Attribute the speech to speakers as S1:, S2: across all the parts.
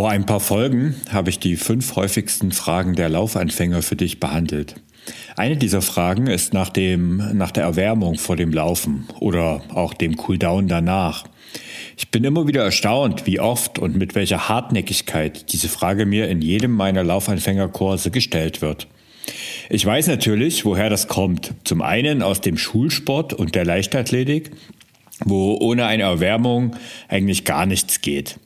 S1: Vor ein paar Folgen habe ich die fünf häufigsten Fragen der Laufanfänger für dich behandelt. Eine dieser Fragen ist nach, dem, nach der Erwärmung vor dem Laufen oder auch dem Cooldown danach. Ich bin immer wieder erstaunt, wie oft und mit welcher Hartnäckigkeit diese Frage mir in jedem meiner Laufanfängerkurse gestellt wird. Ich weiß natürlich, woher das kommt. Zum einen aus dem Schulsport und der Leichtathletik, wo ohne eine Erwärmung eigentlich gar nichts geht.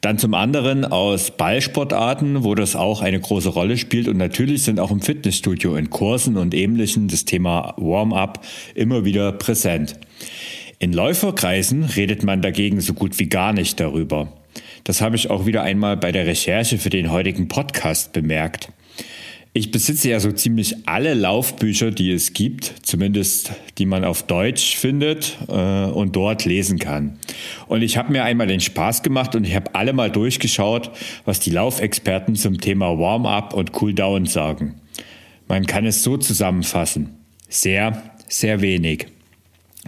S1: Dann zum anderen aus Ballsportarten, wo das auch eine große Rolle spielt. Und natürlich sind auch im Fitnessstudio in Kursen und ähnlichen das Thema Warm-up immer wieder präsent. In Läuferkreisen redet man dagegen so gut wie gar nicht darüber. Das habe ich auch wieder einmal bei der Recherche für den heutigen Podcast bemerkt. Ich besitze ja so ziemlich alle Laufbücher, die es gibt, zumindest die man auf Deutsch findet äh, und dort lesen kann. Und ich habe mir einmal den Spaß gemacht und ich habe alle mal durchgeschaut, was die Laufexperten zum Thema Warm-up und Cool-down sagen. Man kann es so zusammenfassen. Sehr, sehr wenig.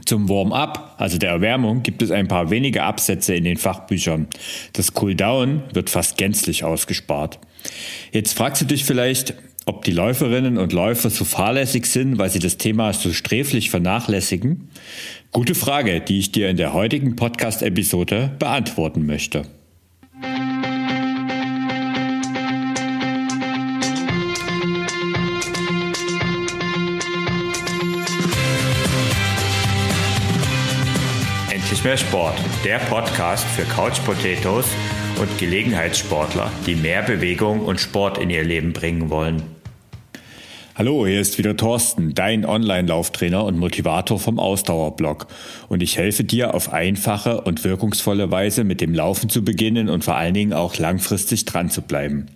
S1: Zum Warm-up, also der Erwärmung, gibt es ein paar wenige Absätze in den Fachbüchern. Das Cool-down wird fast gänzlich ausgespart. Jetzt fragst du dich vielleicht, ob die Läuferinnen und Läufer so fahrlässig sind, weil sie das Thema so sträflich vernachlässigen? Gute Frage, die ich dir in der heutigen Podcast-Episode beantworten möchte. Endlich mehr Sport, der Podcast für Couch Potatoes und Gelegenheitssportler, die mehr Bewegung und Sport in ihr Leben bringen wollen. Hallo, hier ist wieder Thorsten, dein Online-Lauftrainer und Motivator vom Ausdauerblog. Und ich helfe dir auf einfache und wirkungsvolle Weise mit dem Laufen zu beginnen und vor allen Dingen auch langfristig dran zu bleiben.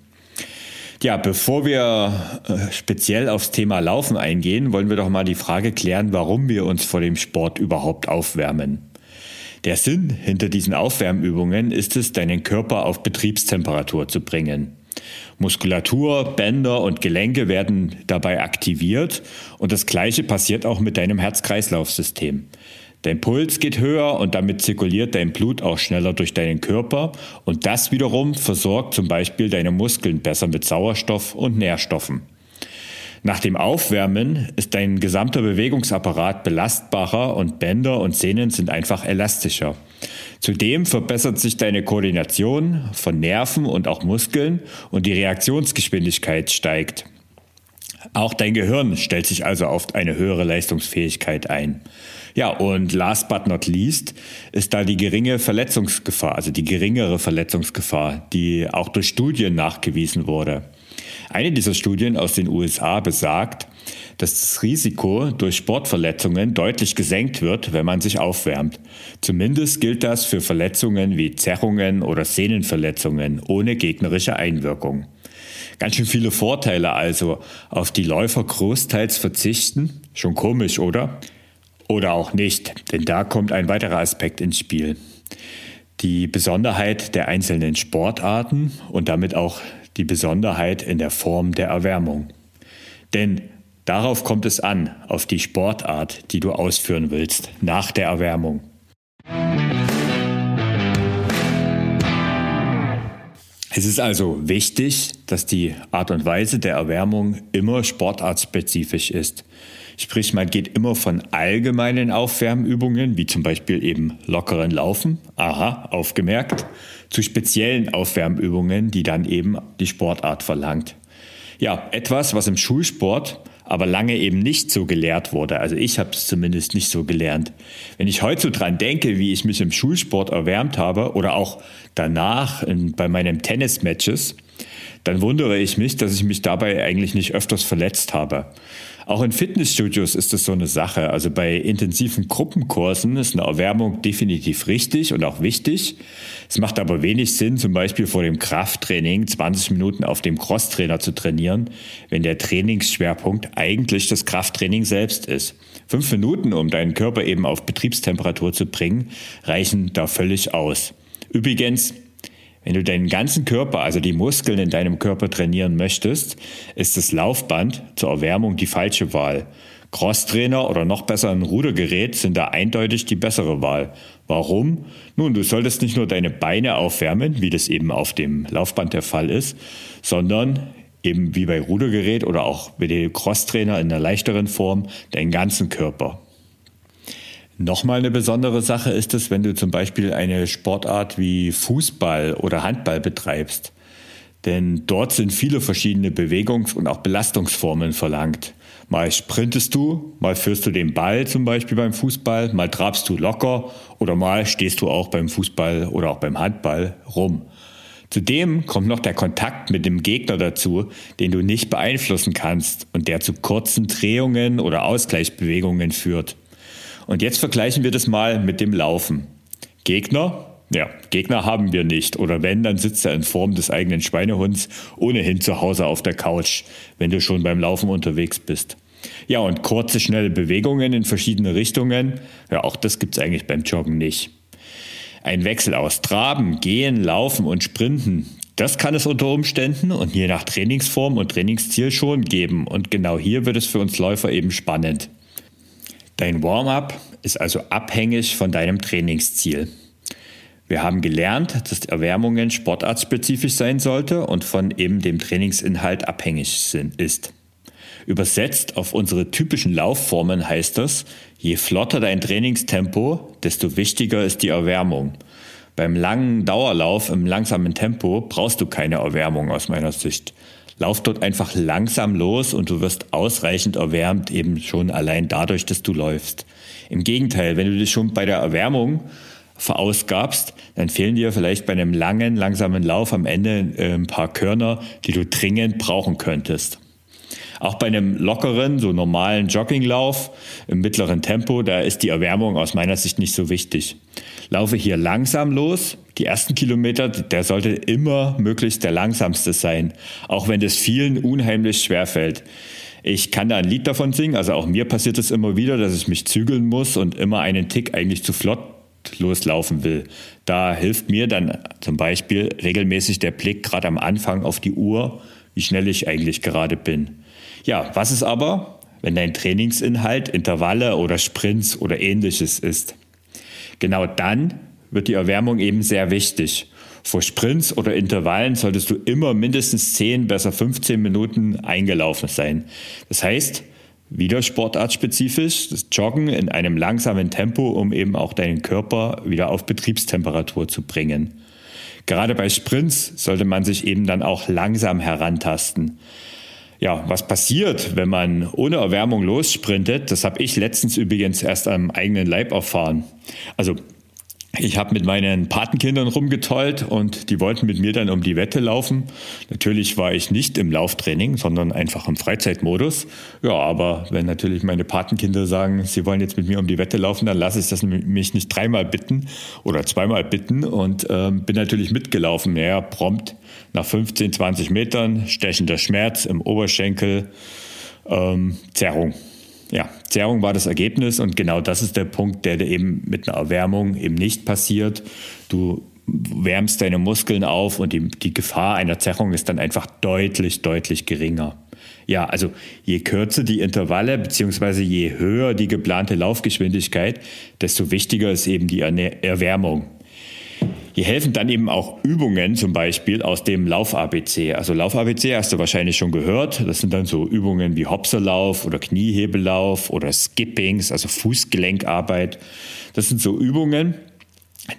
S1: Ja, bevor wir äh, speziell aufs Thema Laufen eingehen, wollen wir doch mal die Frage klären, warum wir uns vor dem Sport überhaupt aufwärmen. Der Sinn hinter diesen Aufwärmübungen ist es, deinen Körper auf Betriebstemperatur zu bringen. Muskulatur, Bänder und Gelenke werden dabei aktiviert und das gleiche passiert auch mit deinem Herz-Kreislauf-System. Dein Puls geht höher und damit zirkuliert dein Blut auch schneller durch deinen Körper und das wiederum versorgt zum Beispiel deine Muskeln besser mit Sauerstoff und Nährstoffen. Nach dem Aufwärmen ist dein gesamter Bewegungsapparat belastbarer und Bänder und Sehnen sind einfach elastischer. Zudem verbessert sich deine Koordination von Nerven und auch Muskeln und die Reaktionsgeschwindigkeit steigt. Auch dein Gehirn stellt sich also auf eine höhere Leistungsfähigkeit ein. Ja, und last but not least ist da die geringe Verletzungsgefahr, also die geringere Verletzungsgefahr, die auch durch Studien nachgewiesen wurde. Eine dieser Studien aus den USA besagt, dass das Risiko durch Sportverletzungen deutlich gesenkt wird, wenn man sich aufwärmt. Zumindest gilt das für Verletzungen wie Zerrungen oder Sehnenverletzungen ohne gegnerische Einwirkung. Ganz schön viele Vorteile also, auf die Läufer großteils verzichten. Schon komisch, oder? Oder auch nicht, denn da kommt ein weiterer Aspekt ins Spiel. Die Besonderheit der einzelnen Sportarten und damit auch die Besonderheit in der Form der Erwärmung. Denn Darauf kommt es an, auf die Sportart, die du ausführen willst, nach der Erwärmung. Es ist also wichtig, dass die Art und Weise der Erwärmung immer sportartspezifisch ist. Sprich, man geht immer von allgemeinen Aufwärmübungen, wie zum Beispiel eben lockeren Laufen, aha, aufgemerkt, zu speziellen Aufwärmübungen, die dann eben die Sportart verlangt. Ja, etwas, was im Schulsport aber lange eben nicht so gelehrt wurde. Also ich habe es zumindest nicht so gelernt. Wenn ich heute so dran denke, wie ich mich im Schulsport erwärmt habe oder auch danach in, bei meinen Tennismatches, dann wundere ich mich, dass ich mich dabei eigentlich nicht öfters verletzt habe. Auch in Fitnessstudios ist das so eine Sache. Also bei intensiven Gruppenkursen ist eine Erwärmung definitiv richtig und auch wichtig. Es macht aber wenig Sinn, zum Beispiel vor dem Krafttraining 20 Minuten auf dem Crosstrainer zu trainieren, wenn der Trainingsschwerpunkt eigentlich das Krafttraining selbst ist. Fünf Minuten, um deinen Körper eben auf Betriebstemperatur zu bringen, reichen da völlig aus. Übrigens, wenn du deinen ganzen Körper, also die Muskeln in deinem Körper trainieren möchtest, ist das Laufband zur Erwärmung die falsche Wahl. Crosstrainer oder noch besser ein Rudergerät sind da eindeutig die bessere Wahl. Warum? Nun, du solltest nicht nur deine Beine aufwärmen, wie das eben auf dem Laufband der Fall ist, sondern eben wie bei Rudergerät oder auch bei dem Crosstrainer in der leichteren Form deinen ganzen Körper. Nochmal eine besondere Sache ist es, wenn du zum Beispiel eine Sportart wie Fußball oder Handball betreibst. Denn dort sind viele verschiedene Bewegungs- und auch Belastungsformen verlangt. Mal sprintest du, mal führst du den Ball zum Beispiel beim Fußball, mal trabst du locker oder mal stehst du auch beim Fußball oder auch beim Handball rum. Zudem kommt noch der Kontakt mit dem Gegner dazu, den du nicht beeinflussen kannst und der zu kurzen Drehungen oder Ausgleichsbewegungen führt. Und jetzt vergleichen wir das mal mit dem Laufen. Gegner, ja, Gegner haben wir nicht. Oder wenn, dann sitzt er in Form des eigenen Schweinehunds ohnehin zu Hause auf der Couch, wenn du schon beim Laufen unterwegs bist. Ja, und kurze, schnelle Bewegungen in verschiedene Richtungen, ja, auch das gibt's eigentlich beim Joggen nicht. Ein Wechsel aus Traben, Gehen, Laufen und Sprinten, das kann es unter Umständen und je nach Trainingsform und Trainingsziel schon geben. Und genau hier wird es für uns Läufer eben spannend. Dein Warm-up ist also abhängig von deinem Trainingsziel. Wir haben gelernt, dass Erwärmungen sportartspezifisch sein sollte und von eben dem Trainingsinhalt abhängig sind, ist. Übersetzt auf unsere typischen Laufformen heißt das, je flotter dein Trainingstempo, desto wichtiger ist die Erwärmung. Beim langen Dauerlauf im langsamen Tempo brauchst du keine Erwärmung aus meiner Sicht. Lauf dort einfach langsam los und du wirst ausreichend erwärmt, eben schon allein dadurch, dass du läufst. Im Gegenteil, wenn du dich schon bei der Erwärmung verausgabst, dann fehlen dir vielleicht bei einem langen, langsamen Lauf am Ende äh, ein paar Körner, die du dringend brauchen könntest. Auch bei einem lockeren, so normalen Jogginglauf im mittleren Tempo, da ist die Erwärmung aus meiner Sicht nicht so wichtig. Laufe hier langsam los. Die ersten Kilometer, der sollte immer möglichst der langsamste sein, auch wenn das vielen unheimlich schwer fällt. Ich kann da ein Lied davon singen, also auch mir passiert es immer wieder, dass ich mich zügeln muss und immer einen Tick eigentlich zu flott loslaufen will. Da hilft mir dann zum Beispiel regelmäßig der Blick gerade am Anfang auf die Uhr, wie schnell ich eigentlich gerade bin. Ja, was ist aber, wenn dein Trainingsinhalt Intervalle oder Sprints oder ähnliches ist? Genau dann wird die Erwärmung eben sehr wichtig. Vor Sprints oder Intervallen solltest du immer mindestens 10, besser 15 Minuten eingelaufen sein. Das heißt, wieder sportartspezifisch, das Joggen in einem langsamen Tempo, um eben auch deinen Körper wieder auf Betriebstemperatur zu bringen. Gerade bei Sprints sollte man sich eben dann auch langsam herantasten. Ja, was passiert, wenn man ohne Erwärmung lossprintet, das habe ich letztens übrigens erst am eigenen Leib erfahren. Also ich habe mit meinen Patenkindern rumgetollt und die wollten mit mir dann um die Wette laufen. Natürlich war ich nicht im Lauftraining, sondern einfach im Freizeitmodus. Ja, aber wenn natürlich meine Patenkinder sagen, sie wollen jetzt mit mir um die Wette laufen, dann lasse ich das mich nicht dreimal bitten oder zweimal bitten und ähm, bin natürlich mitgelaufen. Ja, prompt nach 15, 20 Metern, stechender Schmerz im Oberschenkel, ähm, Zerrung ja, Zerrung war das Ergebnis und genau das ist der Punkt, der eben mit einer Erwärmung eben nicht passiert. Du wärmst deine Muskeln auf und die, die Gefahr einer Zerrung ist dann einfach deutlich, deutlich geringer. Ja, also je kürzer die Intervalle beziehungsweise je höher die geplante Laufgeschwindigkeit, desto wichtiger ist eben die Erwärmung. Hier helfen dann eben auch Übungen, zum Beispiel aus dem Lauf-ABC. Also Lauf-ABC hast du wahrscheinlich schon gehört. Das sind dann so Übungen wie Hopserlauf oder Kniehebellauf oder Skippings, also Fußgelenkarbeit. Das sind so Übungen,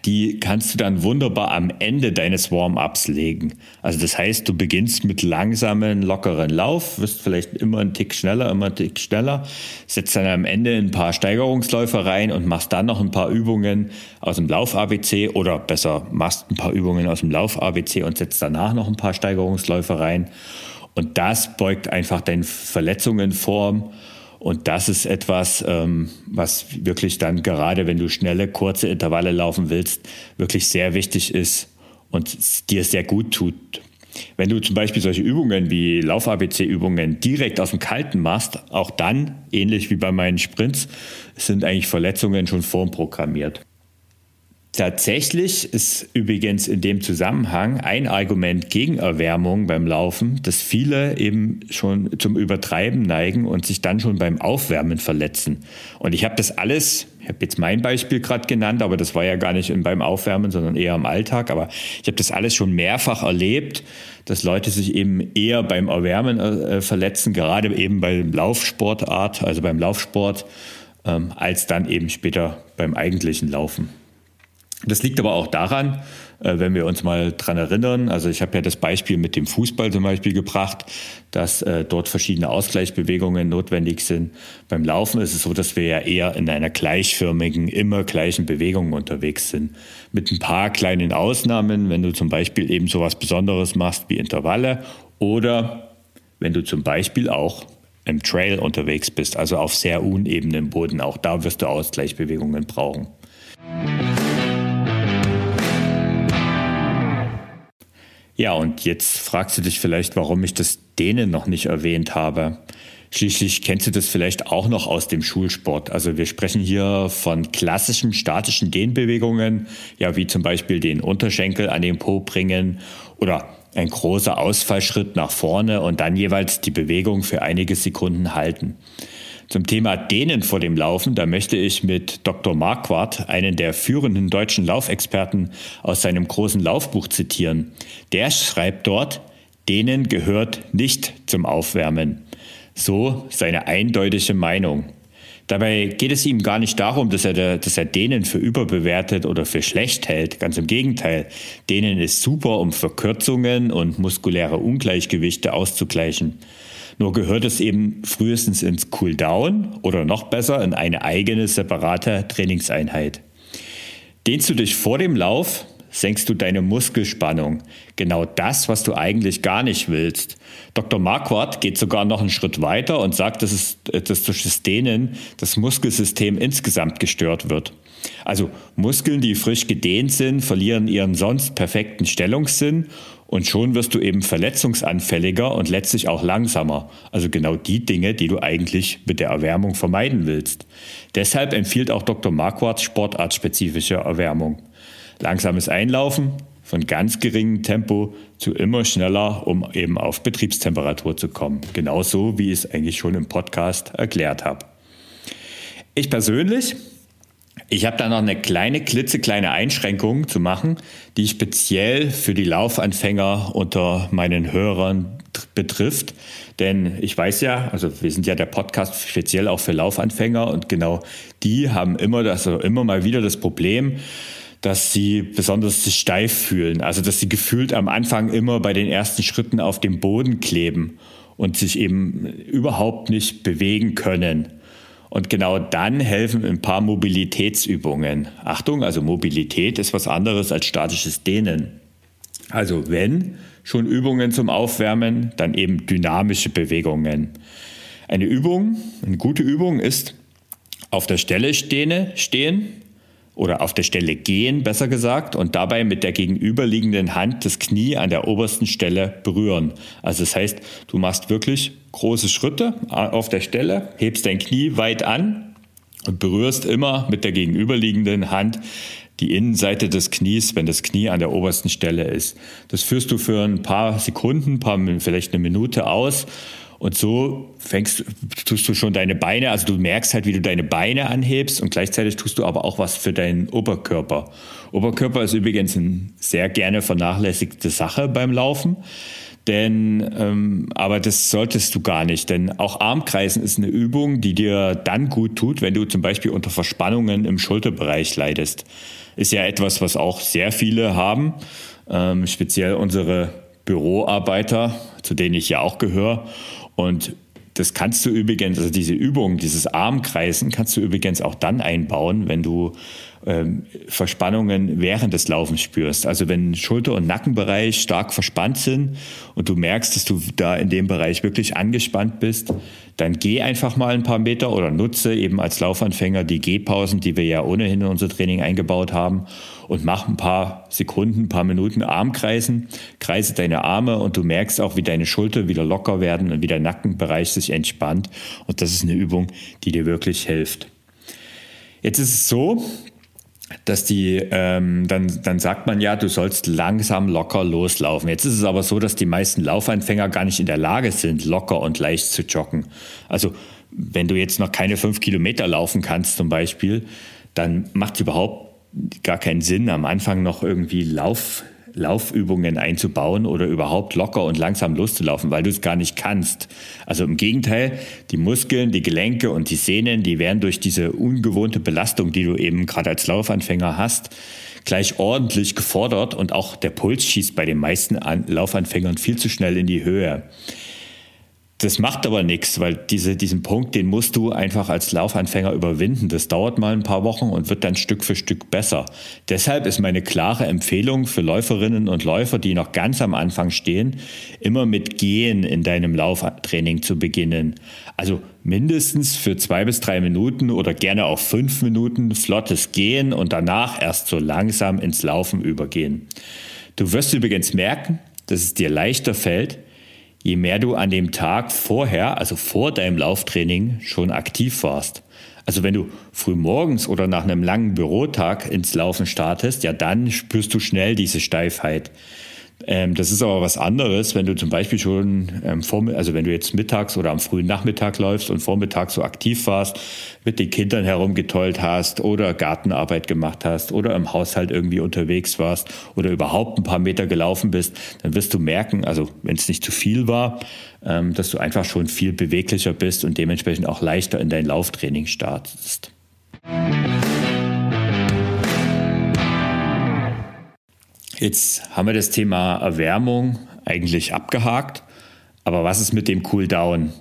S1: die kannst du dann wunderbar am Ende deines Warm-ups legen. Also das heißt, du beginnst mit langsamen, lockeren Lauf, wirst vielleicht immer einen Tick schneller, immer einen Tick schneller, setzt dann am Ende ein paar Steigerungsläufe rein und machst dann noch ein paar Übungen aus dem Lauf-ABC oder besser machst ein paar Übungen aus dem Lauf-ABC und setzt danach noch ein paar Steigerungsläufe rein. Und das beugt einfach deine Verletzungen vor und das ist etwas, ähm, was wirklich dann gerade, wenn du schnelle, kurze Intervalle laufen willst, wirklich sehr wichtig ist und dir sehr gut tut. Wenn du zum Beispiel solche Übungen wie Lauf-ABC-Übungen direkt aus dem Kalten machst, auch dann, ähnlich wie bei meinen Sprints, sind eigentlich Verletzungen schon vorprogrammiert. Tatsächlich ist übrigens in dem Zusammenhang ein Argument gegen Erwärmung beim Laufen, dass viele eben schon zum Übertreiben neigen und sich dann schon beim Aufwärmen verletzen. Und ich habe das alles, ich habe jetzt mein Beispiel gerade genannt, aber das war ja gar nicht beim Aufwärmen, sondern eher im Alltag. Aber ich habe das alles schon mehrfach erlebt, dass Leute sich eben eher beim Erwärmen äh, verletzen, gerade eben beim Laufsportart, also beim Laufsport, ähm, als dann eben später beim eigentlichen Laufen. Das liegt aber auch daran, äh, wenn wir uns mal dran erinnern, also ich habe ja das Beispiel mit dem Fußball zum Beispiel gebracht, dass äh, dort verschiedene Ausgleichsbewegungen notwendig sind. Beim Laufen ist es so, dass wir ja eher in einer gleichförmigen, immer gleichen Bewegung unterwegs sind. Mit ein paar kleinen Ausnahmen, wenn du zum Beispiel eben so was Besonderes machst wie Intervalle oder wenn du zum Beispiel auch im Trail unterwegs bist, also auf sehr unebenem Boden. Auch da wirst du Ausgleichsbewegungen brauchen. Ja, und jetzt fragst du dich vielleicht, warum ich das Dehnen noch nicht erwähnt habe. Schließlich kennst du das vielleicht auch noch aus dem Schulsport. Also wir sprechen hier von klassischen statischen Dehnbewegungen, ja, wie zum Beispiel den Unterschenkel an den Po bringen oder ein großer Ausfallschritt nach vorne und dann jeweils die Bewegung für einige Sekunden halten. Zum Thema Dehnen vor dem Laufen, da möchte ich mit Dr. Marquardt, einen der führenden deutschen Laufexperten, aus seinem großen Laufbuch zitieren. Der schreibt dort, Dehnen gehört nicht zum Aufwärmen. So seine eindeutige Meinung. Dabei geht es ihm gar nicht darum, dass er, dass er Dehnen für überbewertet oder für schlecht hält. Ganz im Gegenteil. Dehnen ist super, um Verkürzungen und muskuläre Ungleichgewichte auszugleichen. Nur gehört es eben frühestens ins Cooldown oder noch besser in eine eigene separate Trainingseinheit. Dehnst du dich vor dem Lauf, senkst du deine Muskelspannung. Genau das, was du eigentlich gar nicht willst. Dr. Marquardt geht sogar noch einen Schritt weiter und sagt, dass, es, dass durch das Dehnen das Muskelsystem insgesamt gestört wird. Also Muskeln, die frisch gedehnt sind, verlieren ihren sonst perfekten Stellungssinn und schon wirst du eben verletzungsanfälliger und letztlich auch langsamer. Also genau die Dinge, die du eigentlich mit der Erwärmung vermeiden willst. Deshalb empfiehlt auch Dr. Marquardt sportartspezifische Erwärmung. Langsames Einlaufen von ganz geringem Tempo zu immer schneller, um eben auf Betriebstemperatur zu kommen. Genauso wie ich es eigentlich schon im Podcast erklärt habe. Ich persönlich ich habe da noch eine kleine, klitzekleine Einschränkung zu machen, die speziell für die Laufanfänger unter meinen Hörern betrifft. Denn ich weiß ja, also wir sind ja der Podcast speziell auch für Laufanfänger und genau die haben immer also immer mal wieder das Problem, dass sie besonders sich steif fühlen. Also dass sie gefühlt am Anfang immer bei den ersten Schritten auf dem Boden kleben und sich eben überhaupt nicht bewegen können. Und genau dann helfen ein paar Mobilitätsübungen. Achtung, also Mobilität ist was anderes als statisches Dehnen. Also wenn schon Übungen zum Aufwärmen, dann eben dynamische Bewegungen. Eine Übung, eine gute Übung ist auf der Stelle stehen, stehen oder auf der Stelle gehen, besser gesagt, und dabei mit der gegenüberliegenden Hand das Knie an der obersten Stelle berühren. Also das heißt, du machst wirklich große Schritte auf der Stelle, hebst dein Knie weit an und berührst immer mit der gegenüberliegenden Hand die Innenseite des Knies, wenn das Knie an der obersten Stelle ist. Das führst du für ein paar Sekunden, paar, vielleicht eine Minute aus und so fängst, tust du schon deine Beine, also du merkst halt, wie du deine Beine anhebst und gleichzeitig tust du aber auch was für deinen Oberkörper. Oberkörper ist übrigens eine sehr gerne vernachlässigte Sache beim Laufen. Denn, ähm, aber das solltest du gar nicht, denn auch Armkreisen ist eine Übung, die dir dann gut tut, wenn du zum Beispiel unter Verspannungen im Schulterbereich leidest. Ist ja etwas, was auch sehr viele haben, ähm, speziell unsere Büroarbeiter, zu denen ich ja auch gehöre. Und das kannst du übrigens, also diese Übung, dieses Armkreisen kannst du übrigens auch dann einbauen, wenn du Verspannungen während des Laufens spürst. Also wenn Schulter- und Nackenbereich stark verspannt sind und du merkst, dass du da in dem Bereich wirklich angespannt bist, dann geh einfach mal ein paar Meter oder nutze eben als Laufanfänger die Gehpausen, die wir ja ohnehin in unser Training eingebaut haben und mach ein paar Sekunden, ein paar Minuten Armkreisen, kreise deine Arme und du merkst auch, wie deine Schulter wieder locker werden und wie der Nackenbereich sich entspannt und das ist eine Übung, die dir wirklich hilft. Jetzt ist es so, dass die, ähm, dann, dann sagt man ja, du sollst langsam locker loslaufen. Jetzt ist es aber so, dass die meisten Laufanfänger gar nicht in der Lage sind, locker und leicht zu joggen. Also wenn du jetzt noch keine fünf Kilometer laufen kannst zum Beispiel, dann macht es überhaupt gar keinen Sinn, am Anfang noch irgendwie Lauf, Laufübungen einzubauen oder überhaupt locker und langsam loszulaufen, weil du es gar nicht kannst. Also im Gegenteil, die Muskeln, die Gelenke und die Sehnen, die werden durch diese ungewohnte Belastung, die du eben gerade als Laufanfänger hast, gleich ordentlich gefordert und auch der Puls schießt bei den meisten Laufanfängern viel zu schnell in die Höhe. Das macht aber nichts, weil diese, diesen Punkt, den musst du einfach als Laufanfänger überwinden. Das dauert mal ein paar Wochen und wird dann Stück für Stück besser. Deshalb ist meine klare Empfehlung für Läuferinnen und Läufer, die noch ganz am Anfang stehen, immer mit Gehen in deinem Lauftraining zu beginnen. Also mindestens für zwei bis drei Minuten oder gerne auch fünf Minuten flottes Gehen und danach erst so langsam ins Laufen übergehen. Du wirst übrigens merken, dass es dir leichter fällt, je mehr du an dem Tag vorher, also vor deinem Lauftraining, schon aktiv warst. Also wenn du früh morgens oder nach einem langen Bürotag ins Laufen startest, ja dann spürst du schnell diese Steifheit. Ähm, das ist aber was anderes, wenn du zum Beispiel schon, ähm, vor, also wenn du jetzt mittags oder am frühen Nachmittag läufst und vormittags so aktiv warst, mit den Kindern herumgetollt hast oder Gartenarbeit gemacht hast oder im Haushalt irgendwie unterwegs warst oder überhaupt ein paar Meter gelaufen bist, dann wirst du merken, also wenn es nicht zu viel war, ähm, dass du einfach schon viel beweglicher bist und dementsprechend auch leichter in dein Lauftraining startest. Jetzt haben wir das Thema Erwärmung eigentlich abgehakt. Aber was ist mit dem Cooldown?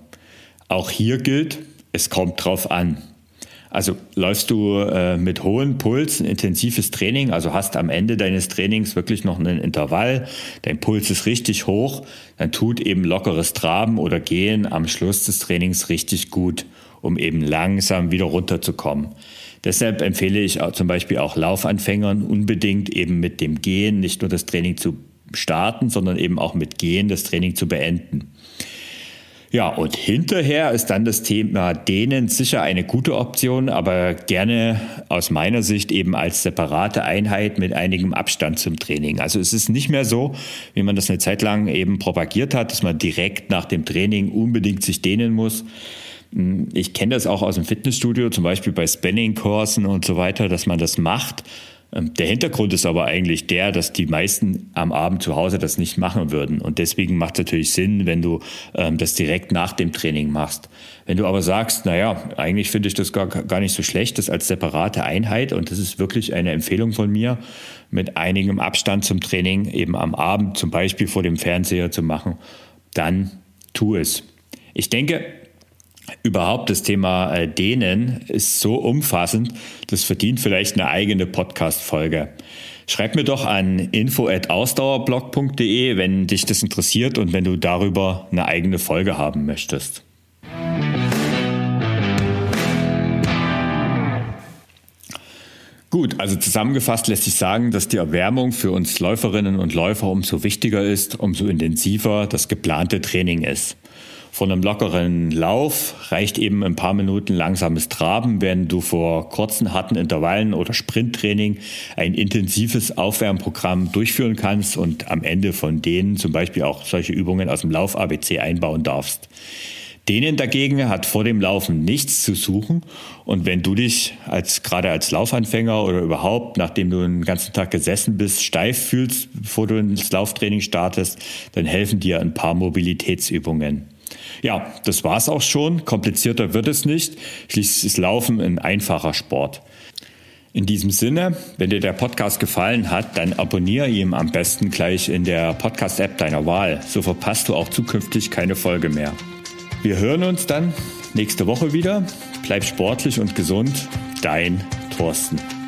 S1: Auch hier gilt, es kommt drauf an. Also läufst du äh, mit hohem Puls ein intensives Training, also hast am Ende deines Trainings wirklich noch einen Intervall, dein Puls ist richtig hoch, dann tut eben lockeres Traben oder Gehen am Schluss des Trainings richtig gut, um eben langsam wieder runterzukommen. Deshalb empfehle ich zum Beispiel auch Laufanfängern unbedingt eben mit dem Gehen nicht nur das Training zu starten, sondern eben auch mit Gehen das Training zu beenden. Ja, und hinterher ist dann das Thema Dehnen sicher eine gute Option, aber gerne aus meiner Sicht eben als separate Einheit mit einigem Abstand zum Training. Also es ist nicht mehr so, wie man das eine Zeit lang eben propagiert hat, dass man direkt nach dem Training unbedingt sich dehnen muss. Ich kenne das auch aus dem Fitnessstudio, zum Beispiel bei Spanning-Kursen und so weiter, dass man das macht. Ähm, der Hintergrund ist aber eigentlich der, dass die meisten am Abend zu Hause das nicht machen würden. Und deswegen macht es natürlich Sinn, wenn du ähm, das direkt nach dem Training machst. Wenn du aber sagst, naja, eigentlich finde ich das gar, gar nicht so schlecht, das als separate Einheit, und das ist wirklich eine Empfehlung von mir, mit einigem Abstand zum Training eben am Abend zum Beispiel vor dem Fernseher zu machen, dann tu es. Ich denke, Überhaupt das Thema äh, Dehnen ist so umfassend, das verdient vielleicht eine eigene Podcast-Folge. Schreib mir doch an info@ausdauerblog.de, wenn dich das interessiert und wenn du darüber eine eigene Folge haben möchtest. Gut, also zusammengefasst lässt sich sagen, dass die Erwärmung für uns Läuferinnen und Läufer umso wichtiger ist, umso intensiver das geplante Training ist. Von einem lockeren Lauf reicht eben ein paar Minuten langsames Traben, während du vor kurzen, harten Intervallen oder Sprinttraining ein intensives Aufwärmprogramm durchführen kannst und am Ende von denen zum Beispiel auch solche Übungen aus dem Lauf-ABC einbauen darfst. Denen dagegen hat vor dem Laufen nichts zu suchen. Und wenn du dich als, gerade als Laufanfänger oder überhaupt, nachdem du den ganzen Tag gesessen bist, steif fühlst, bevor du ins Lauftraining startest, dann helfen dir ein paar Mobilitätsübungen. Ja, das war's auch schon. Komplizierter wird es nicht. Schließlich ist Laufen ein einfacher Sport. In diesem Sinne, wenn dir der Podcast gefallen hat, dann abonniere ihn am besten gleich in der Podcast-App deiner Wahl. So verpasst du auch zukünftig keine Folge mehr. Wir hören uns dann nächste Woche wieder. Bleib sportlich und gesund. Dein Thorsten.